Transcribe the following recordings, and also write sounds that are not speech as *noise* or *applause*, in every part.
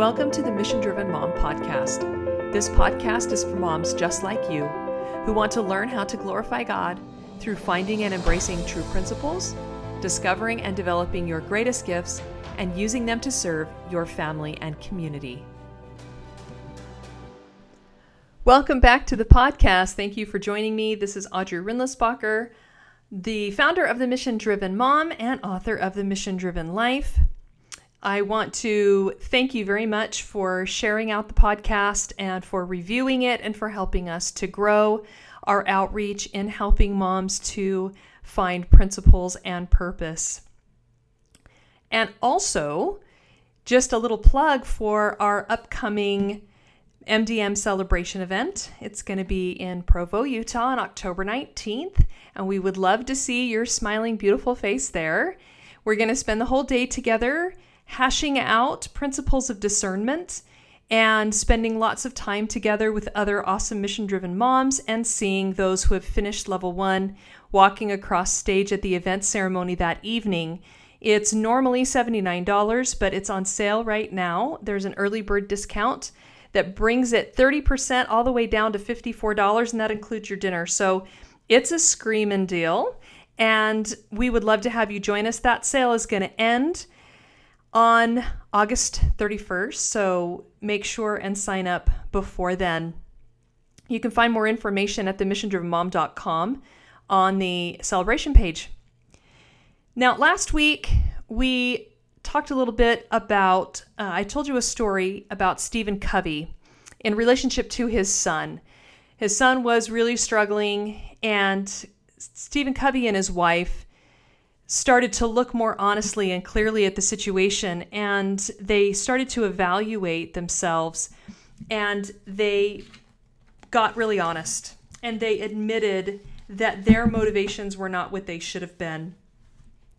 Welcome to the Mission Driven Mom Podcast. This podcast is for moms just like you who want to learn how to glorify God through finding and embracing true principles, discovering and developing your greatest gifts, and using them to serve your family and community. Welcome back to the podcast. Thank you for joining me. This is Audrey Rindlisbacher, the founder of the Mission Driven Mom and author of The Mission Driven Life. I want to thank you very much for sharing out the podcast and for reviewing it and for helping us to grow our outreach in helping moms to find principles and purpose. And also, just a little plug for our upcoming MDM celebration event. It's going to be in Provo, Utah on October 19th, and we would love to see your smiling, beautiful face there. We're going to spend the whole day together hashing out principles of discernment and spending lots of time together with other awesome mission driven moms and seeing those who have finished level one walking across stage at the event ceremony that evening. It's normally $79, but it's on sale right now. There's an early bird discount that brings it 30% all the way down to $54, and that includes your dinner. So it's a screaming deal. And we would love to have you join us. That sale is going to end on August 31st, so make sure and sign up before then. You can find more information at themissiondrivenmom.com on the celebration page. Now, last week we talked a little bit about, uh, I told you a story about Stephen Covey in relationship to his son. His son was really struggling, and Stephen Covey and his wife started to look more honestly and clearly at the situation and they started to evaluate themselves and they got really honest and they admitted that their motivations were not what they should have been.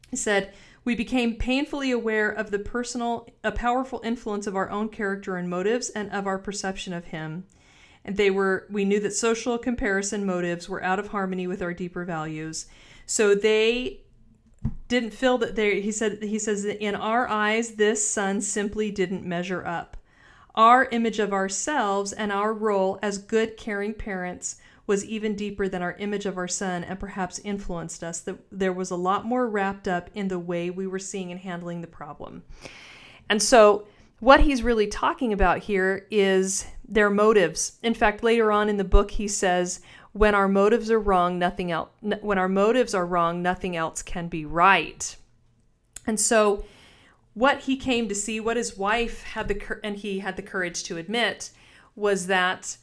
He said, we became painfully aware of the personal, a powerful influence of our own character and motives and of our perception of him. And they were, we knew that social comparison motives were out of harmony with our deeper values. So they didn't feel that there he said he says that in our eyes this son simply didn't measure up. Our image of ourselves and our role as good caring parents was even deeper than our image of our son and perhaps influenced us that there was a lot more wrapped up in the way we were seeing and handling the problem. And so what he's really talking about here is their motives. In fact later on in the book he says when our motives are wrong, nothing else when our motives are wrong, nothing else can be right. And so what he came to see, what his wife had the and he had the courage to admit was that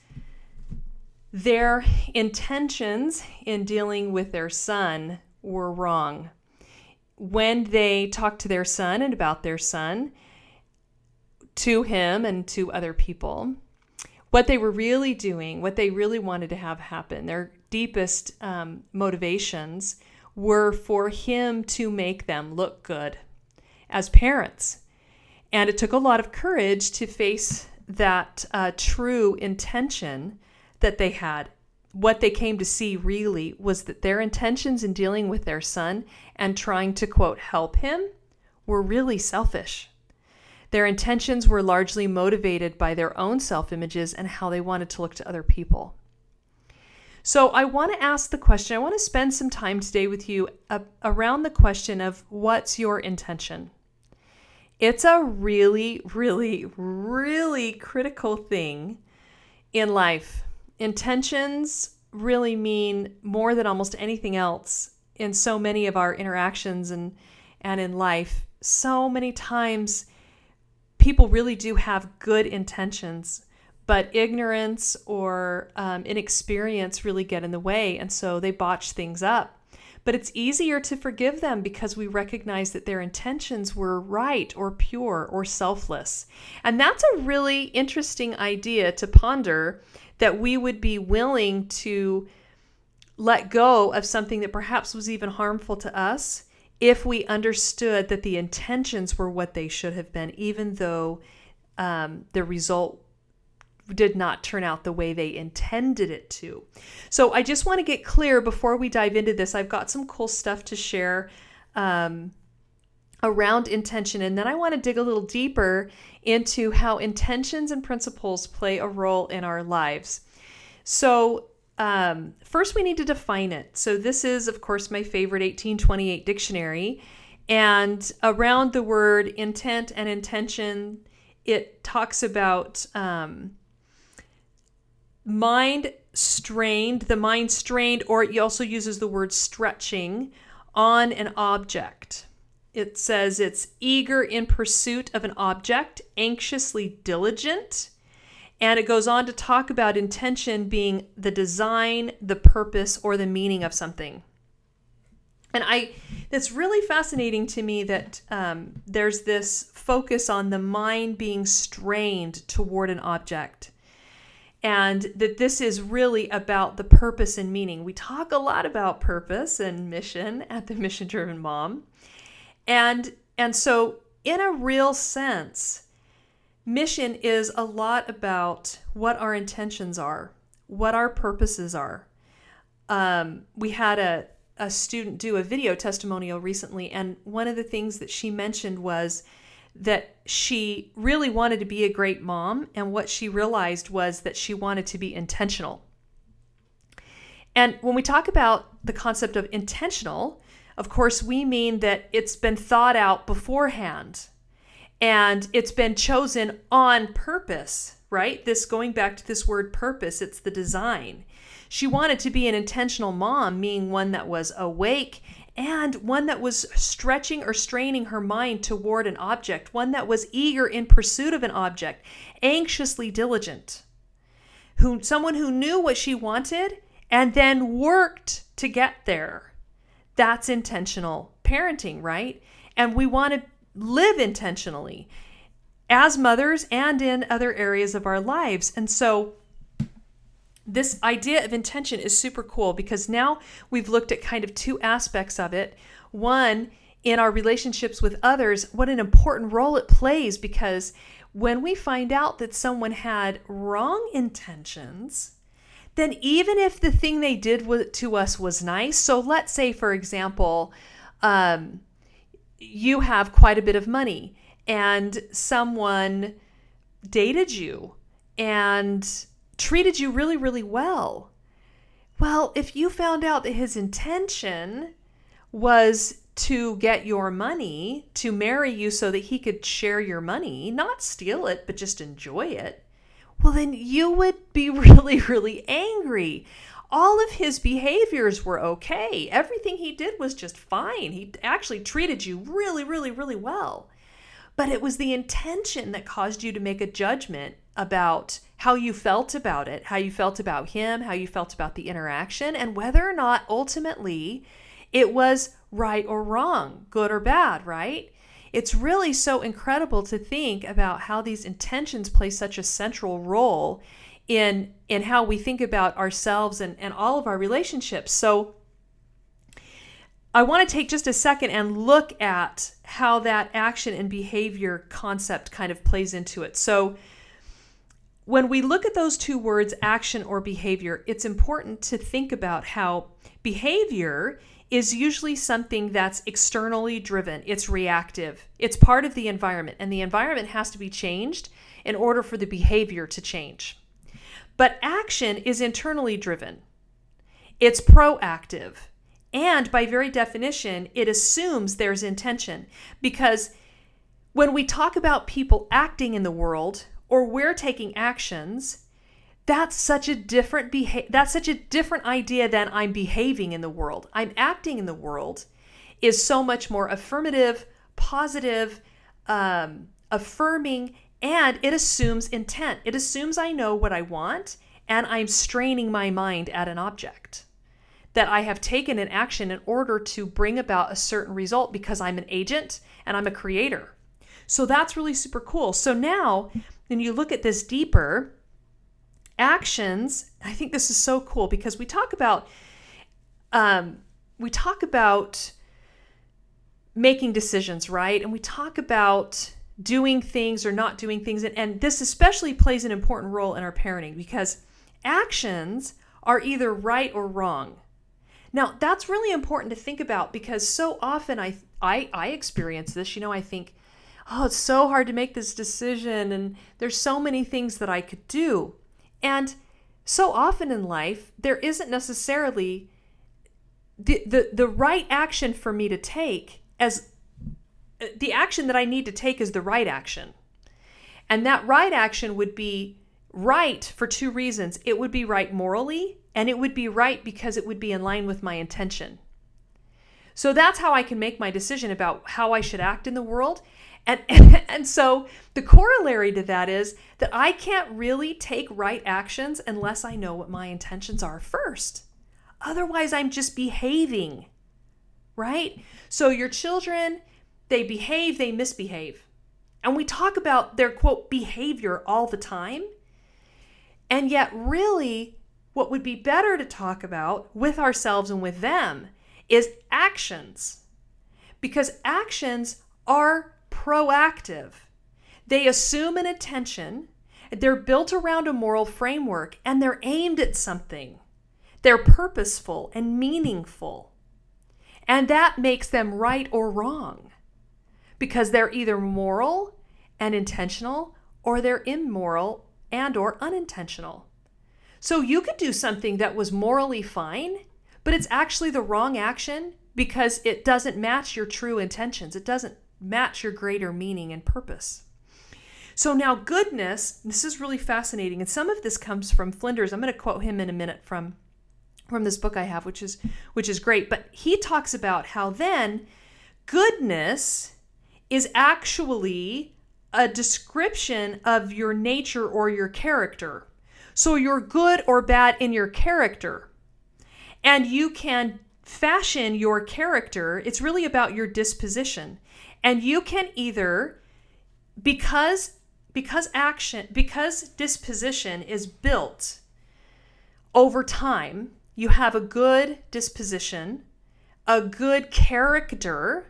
their intentions in dealing with their son were wrong. When they talked to their son and about their son, to him and to other people, what they were really doing, what they really wanted to have happen, their deepest um, motivations were for him to make them look good as parents. And it took a lot of courage to face that uh, true intention that they had. What they came to see really was that their intentions in dealing with their son and trying to, quote, help him were really selfish. Their intentions were largely motivated by their own self images and how they wanted to look to other people. So, I want to ask the question, I want to spend some time today with you around the question of what's your intention? It's a really, really, really critical thing in life. Intentions really mean more than almost anything else in so many of our interactions and, and in life. So many times, people really do have good intentions, but ignorance or um, inexperience really get in the way, and so they botch things up. But it's easier to forgive them because we recognize that their intentions were right or pure or selfless. And that's a really interesting idea to ponder that we would be willing to let go of something that perhaps was even harmful to us if we understood that the intentions were what they should have been, even though um, the result did not turn out the way they intended it to. So I just want to get clear before we dive into this. I've got some cool stuff to share um, around intention. And then I want to dig a little deeper into how intentions and principles play a role in our lives. So, um, first, we need to define it. So, this is, of course, my favorite 1828 dictionary. And around the word intent and intention, it talks about um, mind strained, the mind strained, or it also uses the word stretching on an object. It says it's eager in pursuit of an object, anxiously diligent. And it goes on to talk about intention being the design, the purpose, or the meaning of something. And I, it's really fascinating to me that um, there's this focus on the mind being strained toward an object and that this is really about the purpose and meaning. We talk a lot about purpose and mission at the *laughs* Mission Driven Mom. And and so in a real sense, mission is a lot about what our intentions are, what our purposes are. Um, we had a, a student do a video testimonial recently, and one of the things that she mentioned was that she really wanted to be a great mom, and what she realized was that she wanted to be intentional. And when we talk about the concept of intentional, of course, we mean that it's been thought out beforehand and it's been chosen on purpose, right? This going back to this word purpose, it's the design. She wanted to be an intentional mom, meaning one that was awake and one that was stretching or straining her mind toward an object, one that was eager in pursuit of an object, anxiously diligent. Who someone who knew what she wanted and then worked to get there. That's intentional parenting, right? And we want to live intentionally as mothers and in other areas of our lives. And so this idea of intention is super cool because now we've looked at kind of two aspects of it. One, in our relationships with others, what an important role it plays because when we find out that someone had wrong intentions, then even if the thing they did to us was nice, so let's say, for example, um, you have quite a bit of money and someone dated you and treated you really, really well. Well, if you found out that his intention was to get your money, to marry you so that he could share your money, not steal it, but just enjoy it, well, then you would be *laughs* really, really angry. All of his behaviors were okay. Everything he did was just fine. He actually treated you really, really, really well. But it was the intention that caused you to make a judgment about how you felt about it, how you felt about him, how you felt about the interaction, and whether or not ultimately it was right or wrong, good or bad, right? It's really so incredible to think about how these intentions play such a central role in in how we think about ourselves and, and all of our relationships. So I want to take just a second and look at how that action and behavior concept kind of plays into it. So when we look at those two words, action or behavior, it's important to think about how behavior is usually something that's externally driven, it's reactive, it's part of the environment, and the environment has to be changed in order for the behavior to change. But action is internally driven, it's proactive, and by very definition, it assumes there's intention. Because when we talk about people acting in the world, or we're taking actions, that's such a different beha- that's such a different idea than I'm behaving in the world. I'm acting in the world is so much more affirmative, positive, um, affirming, and it assumes intent. It assumes I know what I want and I'm straining my mind at an object. That I have taken an action in order to bring about a certain result because I'm an agent and I'm a creator. So that's really super cool. So now when you look at this deeper, actions, I think this is so cool because we talk about um, we talk about making decisions, right? And we talk about doing things or not doing things. And, and this especially plays an important role in our parenting because actions are either right or wrong. Now, that's really important to think about because so often I I I experience this, you know, I think, "Oh, it's so hard to make this decision and there's so many things that I could do." And so often in life, there isn't necessarily the the, the right action for me to take as the action that I need to take is the right action. And that right action would be right for two reasons. It would be right morally, and it would be right because it would be in line with my intention. So that's how I can make my decision about how I should act in the world. And, *laughs* and so the corollary to that is that I can't really take right actions unless I know what my intentions are first. Otherwise, I'm just behaving, right? So your children, they behave, they misbehave. And we talk about their quote behavior all the time. And yet, really, what would be better to talk about with ourselves and with them is actions. Because actions are proactive, they assume an intention, they're built around a moral framework, and they're aimed at something. They're purposeful and meaningful. And that makes them right or wrong because they're either moral and intentional or they're immoral and or unintentional. So you could do something that was morally fine, but it's actually the wrong action because it doesn't match your true intentions. It doesn't match your greater meaning and purpose. So now goodness, this is really fascinating and some of this comes from Flinders. I'm going to quote him in a minute from from this book I have which is which is great, but he talks about how then goodness is actually a description of your nature or your character. So you're good or bad in your character. And you can fashion your character. It's really about your disposition. And you can either because because action because disposition is built over time, you have a good disposition, a good character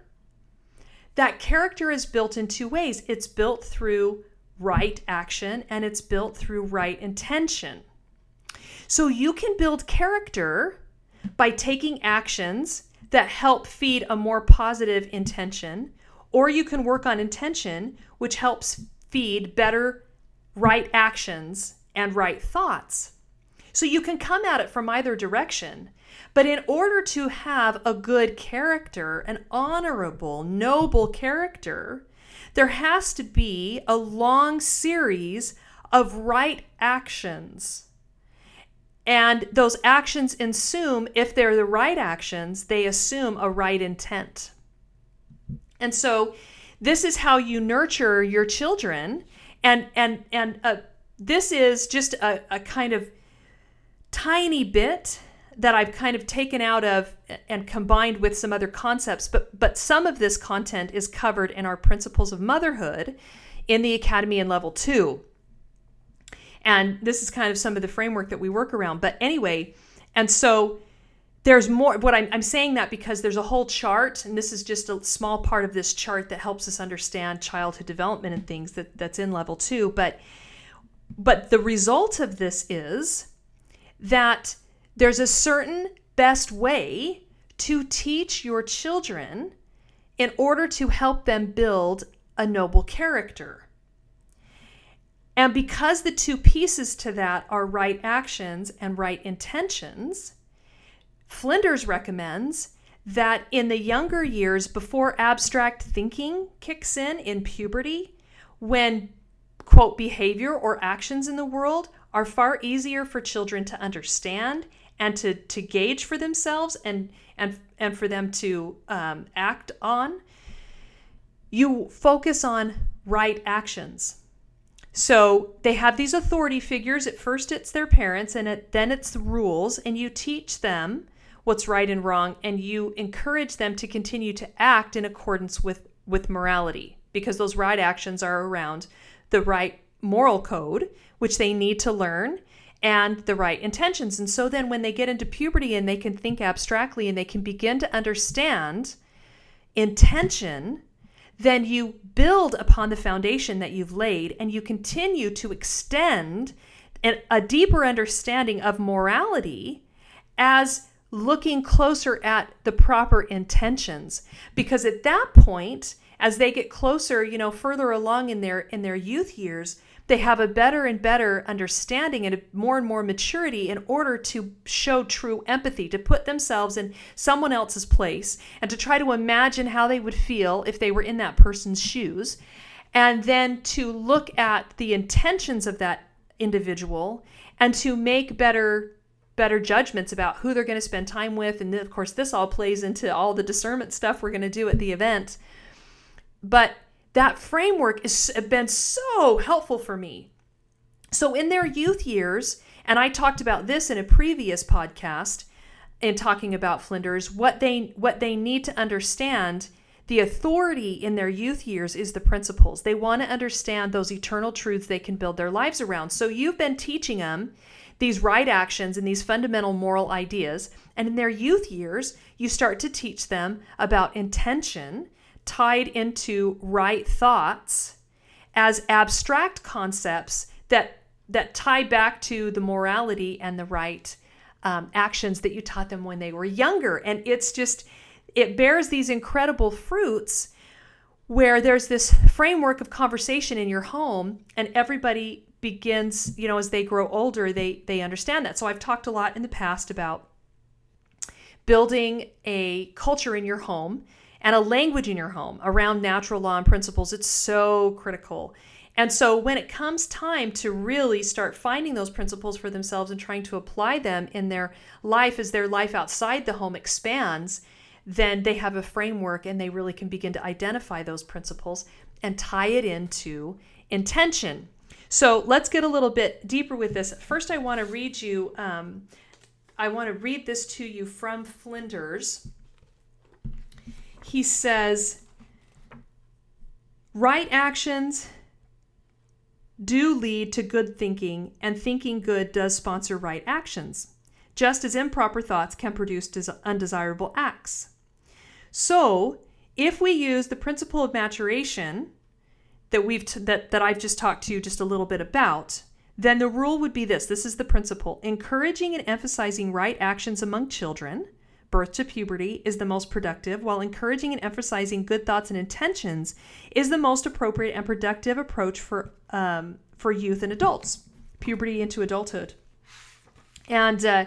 that character is built in two ways it's built through right action and it's built through right intention. So you can build character by taking actions that help feed a more positive intention, or you can work on intention, which helps feed better right actions and right thoughts. So you can come at it from either direction. But in order to have a good character, an honorable, noble character, there has to be a long series of right actions. And those actions assume, if they're the right actions, they assume a right intent. And so this is how you nurture your children. And, and, and uh, this is just a, a kind of tiny bit that I've kind of taken out of and combined with some other concepts, but but some of this content is covered in our principles of motherhood in the academy in level 2. And this is kind of some of the framework that we work around. But anyway, and so there's more what I'm, I'm saying that because there's a whole chart and this is just a small part of this chart that helps us understand childhood development and things that that's in level 2 but but the result of this is that there's a certain best way to teach your children in order to help them build a noble character. And because the two pieces to that are right actions and right intentions, Flinders recommends that in the younger years, before abstract thinking kicks in in puberty, when quote behavior or actions in the world are far easier for children to understand and to to gauge for themselves and and and for them to um, act on you focus on right actions. So they have these authority figures. At first it's their parents and it, then it's the rules and you teach them what's right and wrong and you encourage them to continue to act in accordance with with morality because those right actions are around the right moral code which they need to learn and the right intentions. And so then when they get into puberty and they can think abstractly and they can begin to understand intention, then you build upon the foundation that you've laid and you continue to extend a deeper understanding of morality as looking closer at the proper intentions because at that point as they get closer you know further along in their in their youth years they have a better and better understanding and more and more maturity in order to show true empathy to put themselves in someone else's place and to try to imagine how they would feel if they were in that person's shoes and then to look at the intentions of that individual and to make better better judgments about who they're going to spend time with. And of course, this all plays into all the discernment stuff we're going to do at the event. But that framework has been so helpful for me. So, in their youth years, and I talked about this in a previous podcast in talking about Flinders, what they what they need to understand the authority in their youth years is the principles. They want to understand those eternal truths they can build their lives around. So you've been teaching them these right actions and these fundamental moral ideas. And in their youth years, you start to teach them about intention tied into right thoughts as abstract concepts that that tie back to the morality and the right um, actions that you taught them when they were younger. And it's just it bears these incredible fruits where there's this framework of conversation in your home and everybody begins, you know, as they grow older, they they understand that. So I've talked a lot in the past about building a culture in your home and a language in your home around natural law and principles. It's so critical. And so when it comes time to really start finding those principles for themselves and trying to apply them in their life as their life outside the home expands, then they have a framework and they really can begin to identify those principles and tie it into intention. So let's get a little bit deeper with this. First, I want to read you, um, I want to read this to you from Flinders. He says, Right actions do lead to good thinking, and thinking good does sponsor right actions, just as improper thoughts can produce undesirable acts. So, if we use the principle of maturation, that we've t- that that I've just talked to you just a little bit about, then the rule would be this. This is the principle. Encouraging and emphasizing right actions among children, birth to puberty is the most productive, while encouraging and emphasizing good thoughts and intentions is the most appropriate and productive approach for um, for youth and adults, puberty into adulthood. And uh,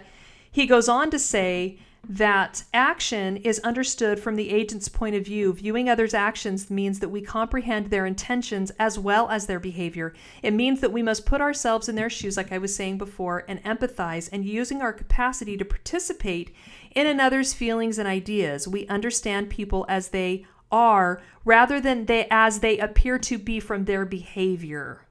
he goes on to say that action is understood from the agent's point of view. Viewing others' actions means that we comprehend their intentions as well as their behavior. It means that we must put ourselves in their shoes, like I was saying before, and empathize, and using our capacity to participate in another's feelings and ideas. We understand people as they are rather than they as they appear to be from their behavior.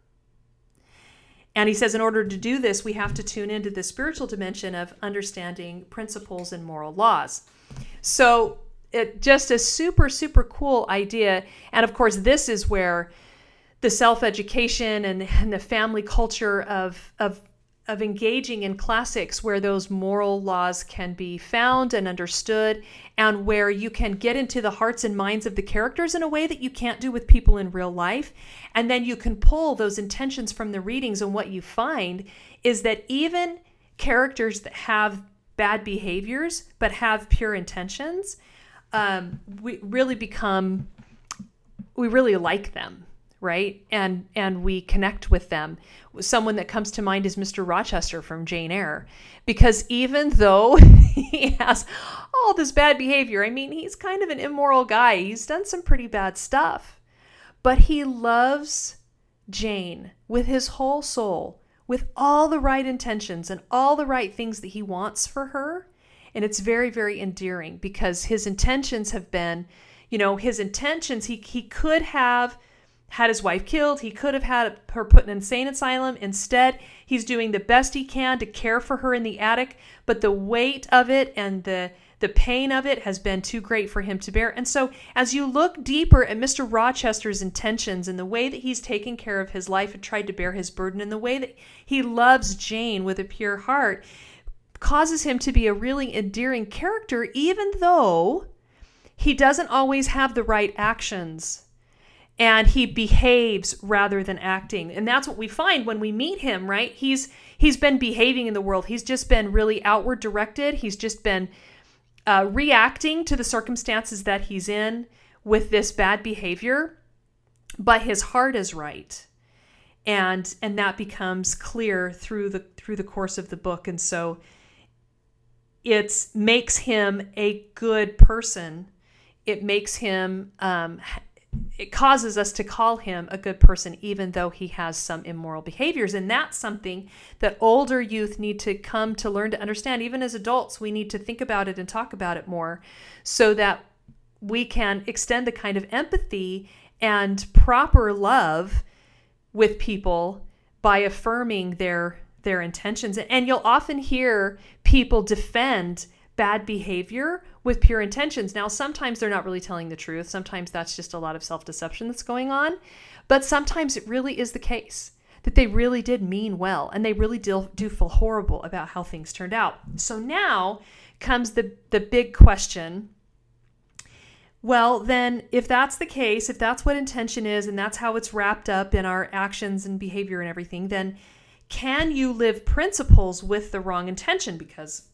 And he says, in order to do this, we have to tune into the spiritual dimension of understanding principles and moral laws. So, it just a super, super cool idea. And of course, this is where the self education and, and the family culture of, of of engaging in classics where those moral laws can be found and understood and where you can get into the hearts and minds of the characters in a way that you can't do with people in real life. And then you can pull those intentions from the readings and what you find is that even characters that have bad behaviors but have pure intentions um, we really become we really like them right? And and we connect with them. Someone that comes to mind is mr rochester from jane eyre because even though *laughs* he has all this bad behavior i mean he's kind of an immoral guy. He's done some pretty bad stuff. But he loves jane with his whole soul with all the right intentions and all the right things that he wants for her. And it's very very endearing because his intentions have been you know his intentions he he could have had his wife killed. He could have had her put in an insane asylum. Instead, he's doing the best he can to care for her in the attic, but the weight of it and the the pain of it has been too great for him to bear. And so, as you look deeper at Mr. Rochester's intentions and the way that he's taken care of his life and tried to bear his burden and the way that he loves Jane with a pure heart, causes him to be a really endearing character, even though he doesn't always have the right actions and he behaves rather than acting. And that's what we find when we meet him, right? He's he's been behaving in the world. He's just been really outward directed. He's just been uh, reacting to the circumstances that he's in with this bad behavior, but his heart is right. And and that becomes clear through the through the course of the book. And so it makes him a good person. It makes him um, it causes us to call him a good person even though he has some immoral behaviors. And that's something that older youth need to come to learn to understand. Even as adults we need to think about it and talk about it more so that we can extend the kind of empathy and proper love with people by affirming their their intentions. And you'll often hear people defend bad behavior with pure intentions. Now, sometimes they're not really telling the truth. Sometimes that's just a lot of self deception that's going on. But sometimes it really is the case that they really did mean well and they really do, do feel horrible about how things turned out. So now comes the, the big question. Well, then, if that's the case, if that's what intention is, and that's how it's wrapped up in our actions and behavior and everything, then can you live principles with the wrong intention? Because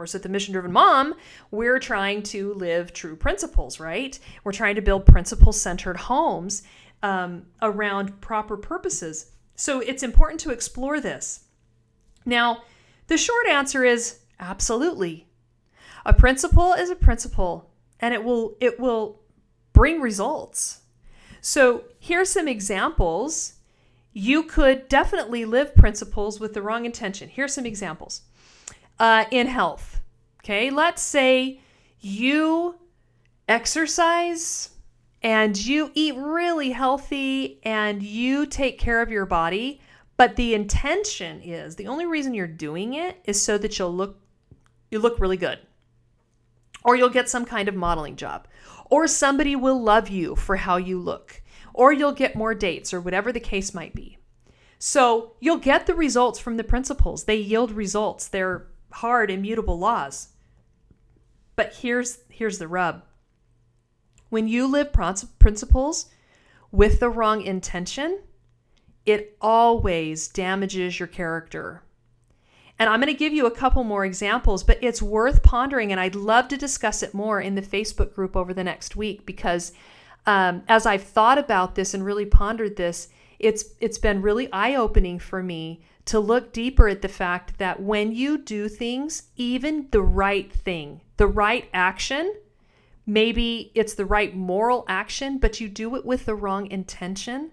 course, at the Mission Driven Mom, we're trying to live true principles, right? We're trying to build principle centered homes um, around proper purposes. So it's important to explore this. Now, the short answer is absolutely. A principle is a principle and it will it will bring results. So, here's some examples. You could definitely live principles with the wrong intention. Here's some examples uh, in health. Okay, let's say you exercise and you eat really healthy and you take care of your body, but the intention is the only reason you're doing it is so that you'll look you look really good. Or you'll get some kind of modeling job. Or somebody will love you for how you look. Or you'll get more dates or whatever the case might be. So, you'll get the results from the principles. They yield results. They're hard immutable laws. But here's here's the rub. When you live principles with the wrong intention, it always damages your character. And I'm going to give you a couple more examples, but it's worth pondering. And I'd love to discuss it more in the Facebook group over the next week because um, as I've thought about this and really pondered this, it's it's been really eye opening for me to look deeper at the fact that when you do things, even the right thing, the right action, maybe it's the right moral action, but you do it with the wrong intention,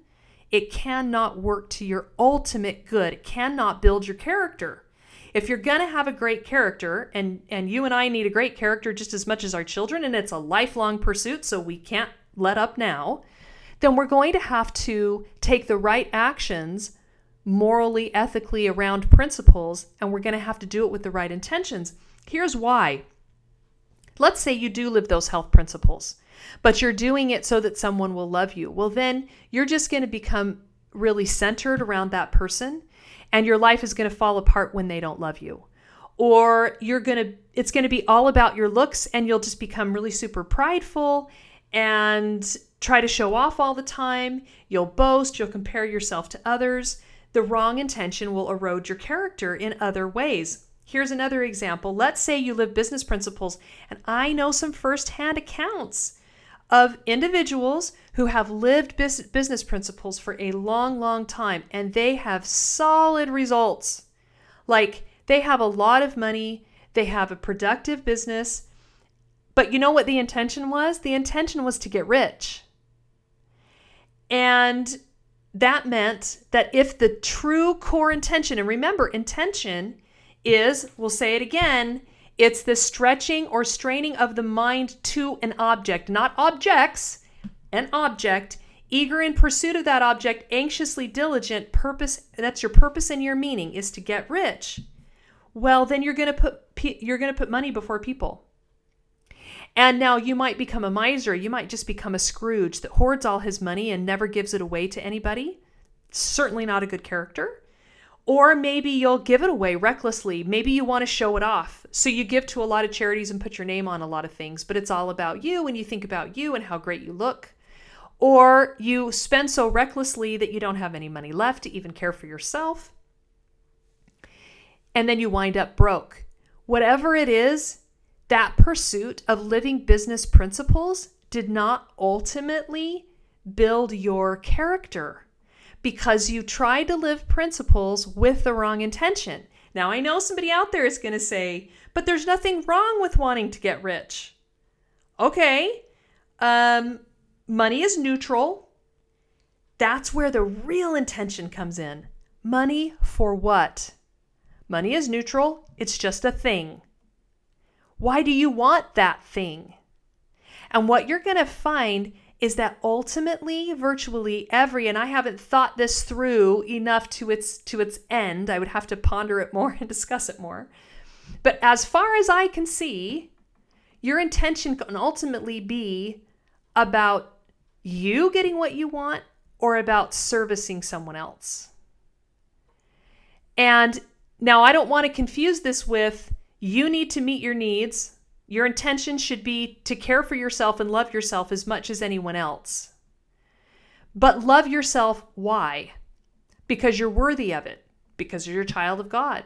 it cannot work to your ultimate good. It cannot build your character. If you're going to have a great character, and, and you and I need a great character just as much as our children, and it's a lifelong pursuit, so we can't let up now, then we're going to have to take the right actions morally, ethically around principles, and we're going to have to do it with the right intentions. Here's why. Let's say you do live those health principles, but you're doing it so that someone will love you. Well, then you're just going to become really centered around that person, and your life is going to fall apart when they don't love you. Or you're going to, it's going to be all about your looks, and you'll just become really super prideful and try to show off all the time. You'll boast, you'll compare yourself to others the wrong intention will erode your character in other ways. Here's another example. Let's say you live business principles, and I know some firsthand accounts of individuals who have lived business principles for a long, long time, and they have solid results. Like they have a lot of money, they have a productive business, but you know what the intention was? The intention was to get rich. And that meant that if the true core intention, and remember, intention is, we'll say it again, it's the stretching or straining of the mind to an object, not objects, an object, eager in pursuit of that object, anxiously diligent, purpose, that's your purpose and your meaning is to get rich. Well, then you're going to put you're going to put money before people. And now you might become a miser. You might just become a Scrooge that hoards all his money and never gives it away to anybody. Certainly not a good character. Or maybe you'll give it away recklessly. Maybe you want to show it off. So you give to a lot of charities and put your name on a lot of things, but it's all about you and you think about you and how great you look. or you spend so recklessly that you don't have any money left to even care for yourself. And then you wind up broke. Whatever it is, that pursuit of living business principles did not ultimately build your character because you tried to live principles with the wrong intention. Now, I know somebody out there is going to say, but there's nothing wrong with wanting to get rich. Okay, um, money is neutral. That's where the real intention comes in. Money for what? Money is neutral, it's just a thing. Why do you want that thing? And what you're going to find is that ultimately virtually every and I haven't thought this through enough to its to its end. I would have to ponder it more *laughs* and discuss it more. But as far as I can see, your intention can ultimately be about you getting what you want or about servicing someone else. And now I don't want to confuse this with you need to meet your needs your intention should be to care for yourself and love yourself as much as anyone else. But love yourself, why? Because you're worthy of it, because you're a child of God,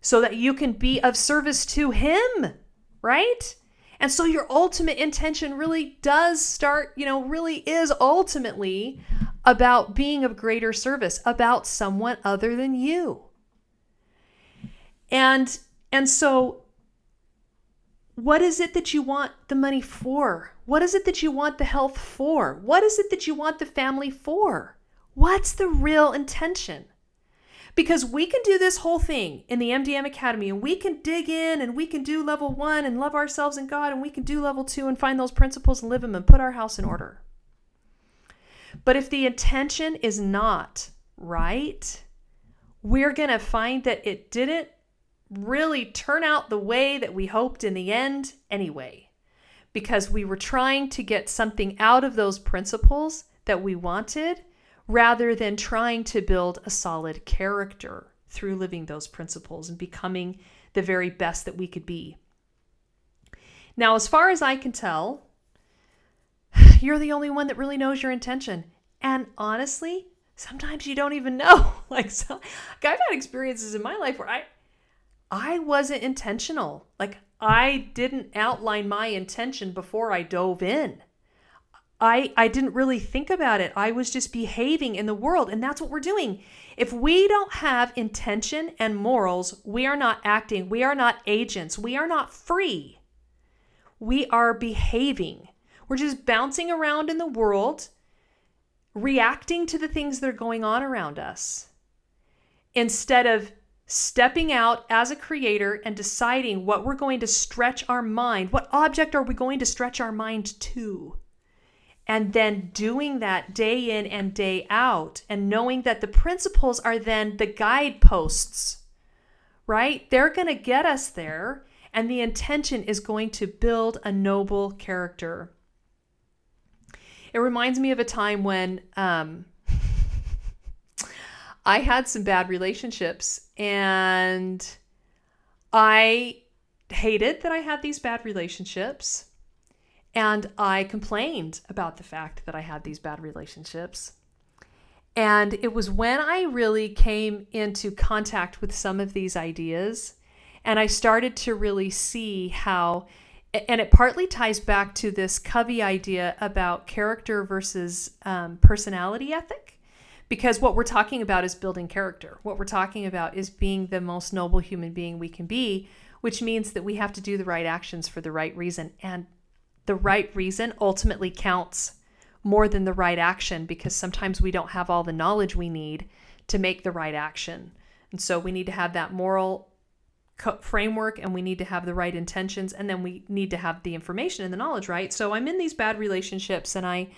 so that you can be of service to Him, right? And so your ultimate intention really does start, you know, really is ultimately about being of greater service, about someone other than you. And and so what is it that you want the money for? What is it that you want the health for? What is it that you want the family for? What's the real intention? Because we can do this whole thing in the MDM Academy and we can dig in and we can do level one and love ourselves and God and we can do level two and find those principles and live them and put our house in order. But if the intention is not right, we're going to find that it didn't really turn out the way that we hoped in the end anyway, because we were trying to get something out of those principles that we wanted rather than trying to build a solid character through living those principles and becoming the very best that we could be. Now, as far as I can tell, *sighs* you're the only one that really knows your intention. And honestly, sometimes you don't even know. *laughs* Like, so, I've had experiences in my life where I, I wasn't intentional. Like I didn't outline my intention before I dove in. I I didn't really think about it. I was just behaving in the world and that's what we're doing. If we don't have intention and morals, we are not acting. We are not agents. We are not free. We are behaving. We're just bouncing around in the world, reacting to the things that are going on around us instead of stepping out as a creator and deciding what we're going to stretch our mind, what object are we going to stretch our mind to? And then doing that day in and day out, and knowing that the principles are then the guideposts, right? They're going to get us there, and the intention is going to build a noble character. It reminds me of a time when um, *laughs* I had some bad relationships and I hated that I had these bad relationships. And I complained about the fact that I had these bad relationships. And it was when I really came into contact with some of these ideas and I started to really see how, and it partly ties back to this Covey idea about character versus um, personality ethic because what we're talking about is building character. What we're talking about is being the most noble human being we can be, which means that we have to do the right actions for the right reason. And the right reason ultimately counts more than the right action because sometimes we don't have all the knowledge we need to make the right action. And so we need to have that moral framework and we need to have the right intentions and then we need to have the information and the knowledge, right? So I'm in these bad relationships and I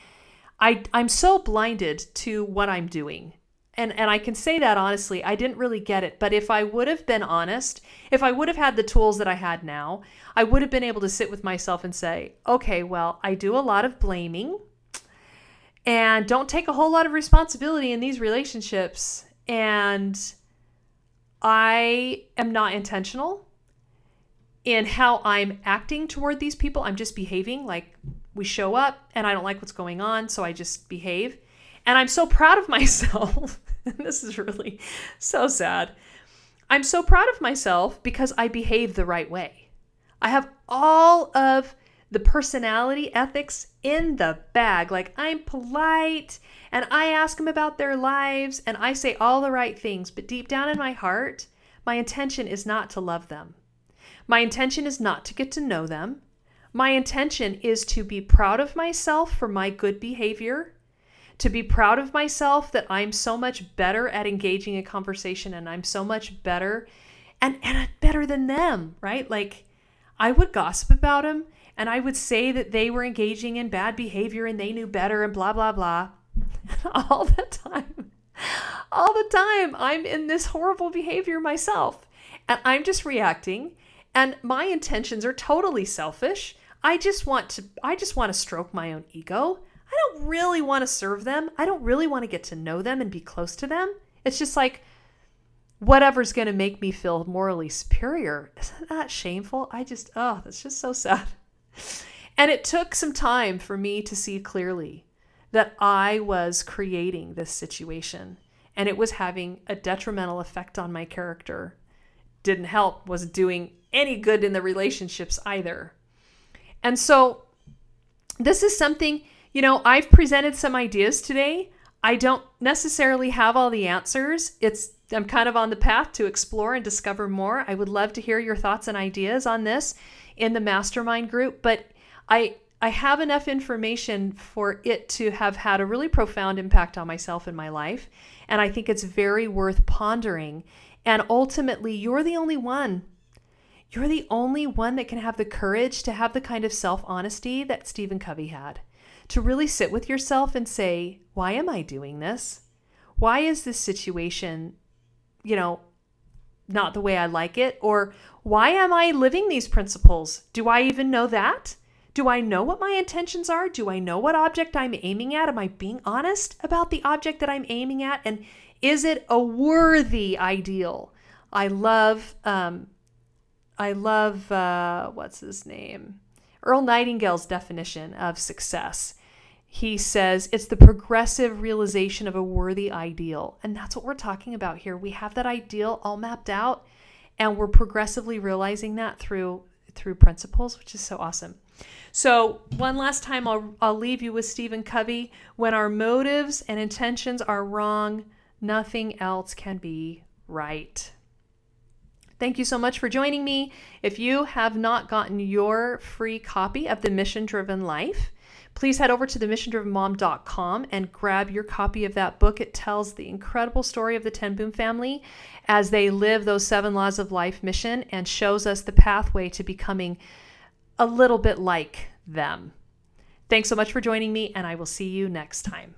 I I'm so blinded to what I'm doing. And and I can say that honestly, I didn't really get it, but if I would have been honest, if I would have had the tools that I had now, I would have been able to sit with myself and say, "Okay, well, I do a lot of blaming and don't take a whole lot of responsibility in these relationships and I am not intentional in how I'm acting toward these people. I'm just behaving like we show up and I don't like what's going on, so I just behave. And I'm so proud of *laughs* myself. this is really so sad. I'm so proud of myself because I behave the right way. I have all of the personality ethics in the bag. Like I'm polite and I ask them about their lives and I say all the right things, but deep down in my heart, my intention is not to love them. My intention is not to get to know them. My intention is to be proud of myself for my good behavior, to be proud of myself that I'm so much better at engaging a conversation and I'm so much better and, and better than them, right? Like I would gossip about them and I would say that they were engaging in bad behavior and they knew better and blah, blah, blah. *laughs* all the time. All the time, I'm in this horrible behavior myself. And I'm just reacting. And my intentions are totally selfish. I just want to I just want to stroke my own ego. I don't really want to serve them. I don't really want to get to know them and be close to them. It's just like whatever's going to make me feel morally superior. Isn't that shameful? I just oh, that's just so sad. And it took some time for me to see clearly that I was creating this situation and it was having a detrimental effect on my character. Didn't help, wasn't doing any good in the relationships either. And so, this is something, you know, I've presented some ideas today. I don't necessarily have all the answers. It's I'm kind of on the path to explore and discover more. I would love to hear your thoughts and ideas on this in the mastermind group, but I I have enough information for it to have had a really profound impact on myself and my life, and I think it's very worth pondering. And ultimately, you're the only one. You're the only one that can have the courage to have the kind of self-honesty that Stephen Covey had. To really sit with yourself and say, "Why am I doing this? Why is this situation, you know, not the way I like it? Or why am I living these principles? Do I even know that? Do I know what my intentions are? Do I know what object I'm aiming at? Am I being honest about the object that I'm aiming at? And is it a worthy ideal? I love, um, I love, uh, what's his name? Earl Nightingale's definition of success. He says it's the progressive realization of a worthy ideal. And that's what we're talking about here. We have that ideal all mapped out, and we're progressively realizing that through through principles, which is so awesome. So, one last time, I'll, I'll leave you with Stephen Covey. When our motives and intentions are wrong, nothing else can be right. Thank you so much for joining me. If you have not gotten your free copy of The Mission Driven Life, please head over to themissiondrivenmom.com and grab your copy of that book. It tells the incredible story of the Ten Boom family as they live those seven laws of life mission and shows us the pathway to becoming a little bit like them. Thanks so much for joining me, and I will see you next time.